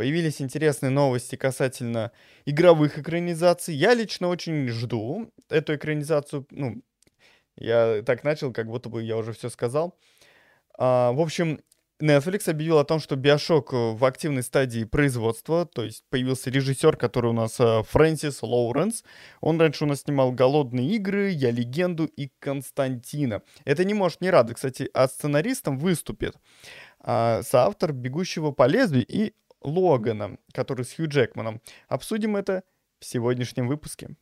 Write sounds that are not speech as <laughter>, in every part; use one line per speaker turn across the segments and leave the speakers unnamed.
появились интересные новости касательно игровых экранизаций. Я лично очень жду эту экранизацию. Ну, я так начал, как будто бы я уже все сказал. А, в общем, Netflix объявил о том, что Биошок э, в активной стадии производства, то есть появился режиссер, который у нас э, Фрэнсис Лоуренс. Он раньше у нас снимал «Голодные игры», «Я легенду» и «Константина». Это не может не радовать. Кстати, а сценаристом выступит а, соавтор «Бегущего по лезвию» и Логана, который с Хью Джекманом. Обсудим это в сегодняшнем выпуске.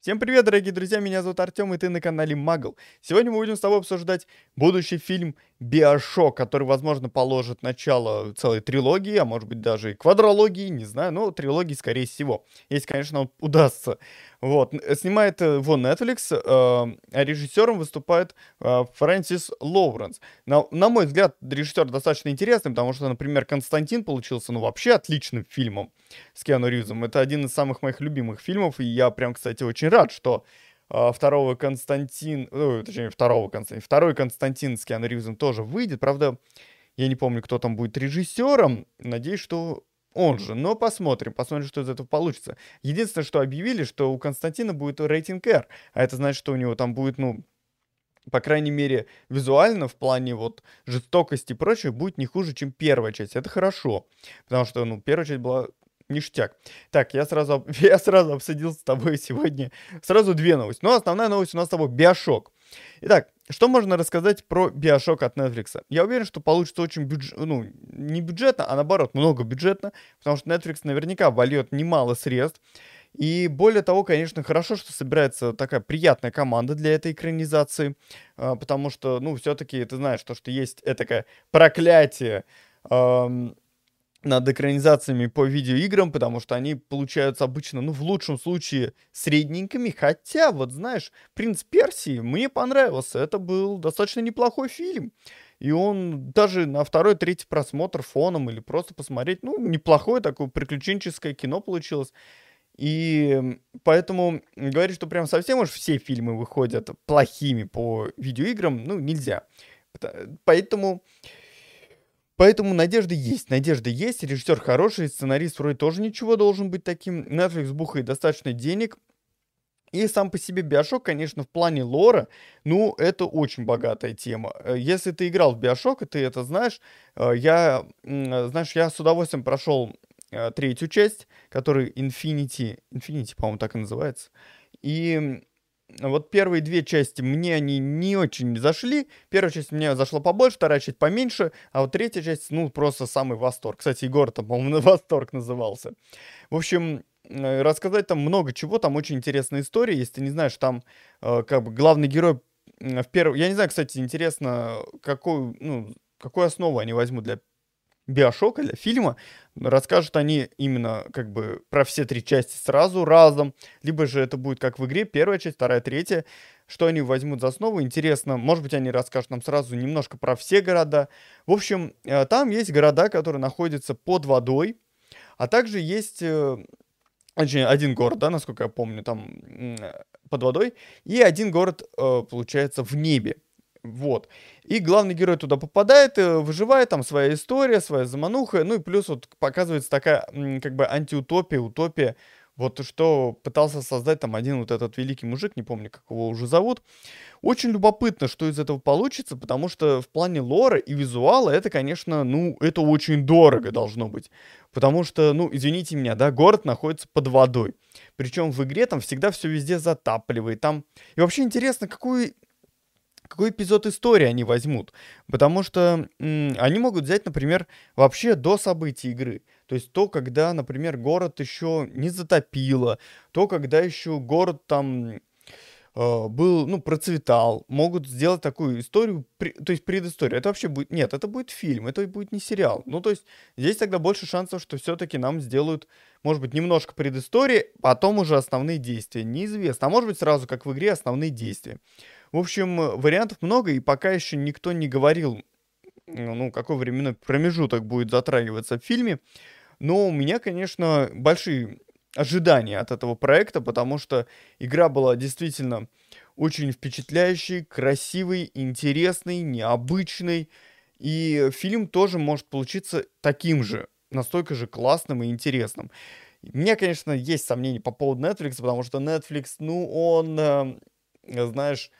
Всем привет, дорогие друзья, меня зовут Артем, и ты на канале Магл. Сегодня мы будем с тобой обсуждать будущий фильм Биошок, который, возможно, положит начало целой трилогии, а может быть даже и квадрологии, не знаю, но трилогии, скорее всего, если, конечно, он удастся. Вот, снимает его Netflix, э, а режиссером выступает э, Фрэнсис Лоуренс. На, на мой взгляд, режиссер достаточно интересный, потому что, например, Константин получился, ну, вообще отличным фильмом с Киану Ривзом. Это один из самых моих любимых фильмов, и я прям, кстати, очень рад, что э, второго Константин, ну, точнее, второго Константин, второй Константин с Киану Ривзом тоже выйдет. Правда, я не помню, кто там будет режиссером. Надеюсь, что он же. Но посмотрим, посмотрим, что из этого получится. Единственное, что объявили, что у Константина будет рейтинг R, а это значит, что у него там будет, ну, по крайней мере, визуально в плане вот жестокости и прочего будет не хуже, чем первая часть. Это хорошо, потому что, ну, первая часть была ништяк. Так, я сразу, <laughs> я сразу обсудил с тобой сегодня сразу две новости. Но основная новость у нас с тобой Биошок. Итак, что можно рассказать про Биошок от Netflix? Я уверен, что получится очень бюджет, ну, не бюджетно, а наоборот, много бюджетно, потому что Netflix наверняка вольет немало средств. И более того, конечно, хорошо, что собирается такая приятная команда для этой экранизации, а, потому что, ну, все-таки ты знаешь, то, что есть такое проклятие над экранизациями по видеоиграм, потому что они получаются обычно, ну, в лучшем случае, средненькими. Хотя, вот знаешь, «Принц Персии» мне понравился. Это был достаточно неплохой фильм. И он даже на второй, третий просмотр фоном или просто посмотреть, ну, неплохое такое приключенческое кино получилось. И поэтому говорить, что прям совсем уж все фильмы выходят плохими по видеоиграм, ну, нельзя. Поэтому Поэтому надежда есть, надежда есть, режиссер хороший, сценарист вроде тоже ничего должен быть таким. Netflix бухает достаточно денег, и сам по себе Биошок, конечно, в плане лора, ну, это очень богатая тема. Э, если ты играл в Биошок, и ты это знаешь, э, я, знаешь, я с удовольствием прошел э, третью часть, которая Infinity, Infinity, по-моему, так и называется. И вот первые две части мне они не очень зашли. Первая часть мне зашла побольше, вторая часть поменьше, а вот третья часть, ну, просто самый восторг. Кстати, Егор там, по-моему, восторг назывался. В общем, э, рассказать там много чего, там очень интересная история. Если ты не знаешь, там э, как бы главный герой в первом... Я не знаю, кстати, интересно, какую, ну, какую основу они возьмут для Биошока, для фильма, расскажут они именно как бы про все три части сразу, разом, либо же это будет как в игре, первая часть, вторая, третья, что они возьмут за основу, интересно, может быть, они расскажут нам сразу немножко про все города. В общем, э, там есть города, которые находятся под водой, а также есть э, один город, да, насколько я помню, там под водой, и один город, э, получается, в небе. Вот. И главный герой туда попадает, э, выживает, там своя история, своя замануха. Ну и плюс вот показывается такая как бы антиутопия, утопия. Вот что пытался создать там один вот этот великий мужик, не помню, как его уже зовут. Очень любопытно, что из этого получится, потому что в плане лора и визуала это, конечно, ну, это очень дорого должно быть. Потому что, ну, извините меня, да, город находится под водой. Причем в игре там всегда все везде затапливает. Там... И вообще интересно, какую какой эпизод истории они возьмут. Потому что они могут взять, например, вообще до событий игры. То есть то, когда, например, город еще не затопило, то, когда еще город там э, был, ну, процветал, могут сделать такую историю, при, то есть предысторию. Это вообще будет, нет, это будет фильм, это будет не сериал. Ну, то есть здесь тогда больше шансов, что все-таки нам сделают, может быть, немножко предыстории, потом уже основные действия. Неизвестно. А может быть, сразу, как в игре, основные действия. В общем, э, вариантов много, и пока еще никто не говорил, ну, какой временной промежуток будет затрагиваться в фильме. Но у меня, конечно, большие ожидания от этого проекта, потому что игра была действительно очень впечатляющий, красивый, интересный, необычный. И фильм тоже может получиться таким же, настолько же классным и интересным. У меня, конечно, есть сомнения по поводу Netflix, потому что Netflix, ну, он, э, знаешь,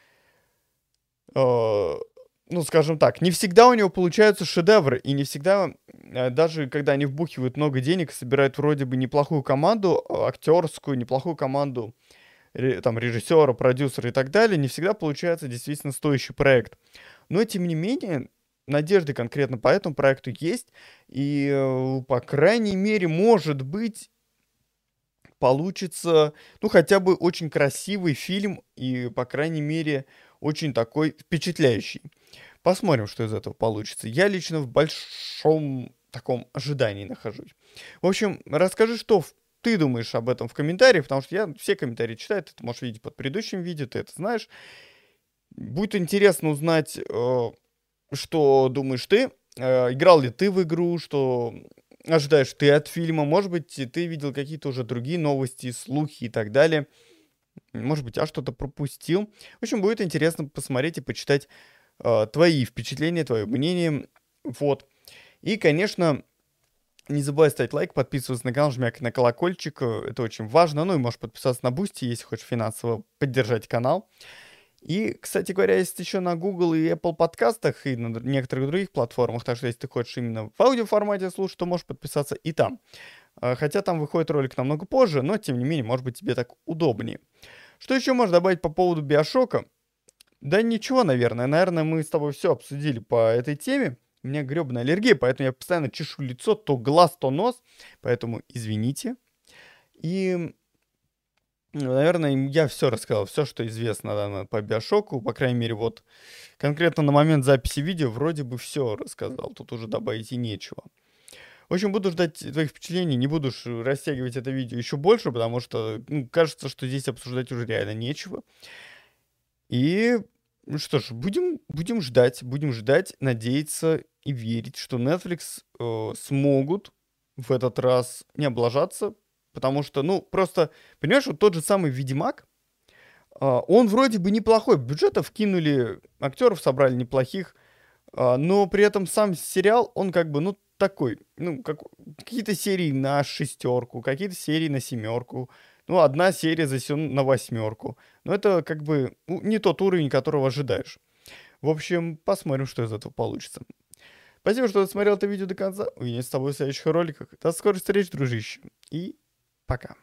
ну, скажем так, не всегда у него получаются шедевры, и не всегда, э, даже когда они вбухивают много денег, собирают вроде бы неплохую команду, э, актерскую, неплохую команду, там, режиссера, продюсера и так далее, не всегда получается действительно стоящий проект. Но, тем не менее, надежды конкретно по этому проекту есть, и, э, по крайней мере, может быть, получится, ну, хотя бы очень красивый фильм, и, по крайней мере, очень такой впечатляющий. Посмотрим, что из этого получится. Я лично в большом таком ожидании нахожусь. В общем, расскажи, что ты думаешь об этом в комментариях, потому что я все комментарии читаю, ты это можешь видеть под предыдущим видео, ты это знаешь. Будет интересно узнать, э, что думаешь ты. Э, играл ли ты в игру, что ожидаешь ты от фильма. Может быть, ты видел какие-то уже другие новости, слухи и так далее. Может быть, я что-то пропустил. В общем, будет интересно посмотреть и почитать э, твои впечатления, твое мнение. Вот. И, конечно, не забывай ставить лайк, подписываться на канал, жмякать на колокольчик. Это очень важно. Ну и можешь подписаться на Boosty, если хочешь финансово поддержать канал. И, кстати говоря, есть еще на Google и Apple подкастах, и на некоторых других платформах, так что если ты хочешь именно в аудиоформате слушать, то можешь подписаться и там. А, хотя там выходит ролик намного позже, но тем не менее, может быть, тебе так удобнее. Что еще можно добавить по поводу Биошока? Да ничего, наверное. Наверное, мы с тобой все обсудили по этой теме. У меня гребная аллергия, поэтому я постоянно чешу лицо, то глаз, то нос. Поэтому извините. И, наверное, я все рассказал, все, что известно да, по Биошоку. По крайней мере, вот конкретно на момент записи видео вроде бы все рассказал. Тут уже добавить и нечего. В общем, буду ждать твоих впечатлений, не буду растягивать это видео еще больше, потому что ну, кажется, что здесь обсуждать уже реально нечего. И ну что ж, будем, будем ждать, будем ждать, надеяться и верить, что Netflix э, смогут в этот раз не облажаться, потому что, ну, просто, понимаешь, вот тот же самый Ведьмак, э, он вроде бы неплохой, бюджетов кинули, актеров собрали неплохих, э, но при этом сам сериал, он как бы, ну, такой, ну, как, какие-то серии на шестерку, какие-то серии на семерку, ну, одна серия засен на восьмерку. Но это как бы ну, не тот уровень, которого ожидаешь. В общем, посмотрим, что из этого получится. Спасибо, что досмотрел это видео до конца. Увидимся с тобой в следующих роликах. До скорой встречи, дружище. И пока.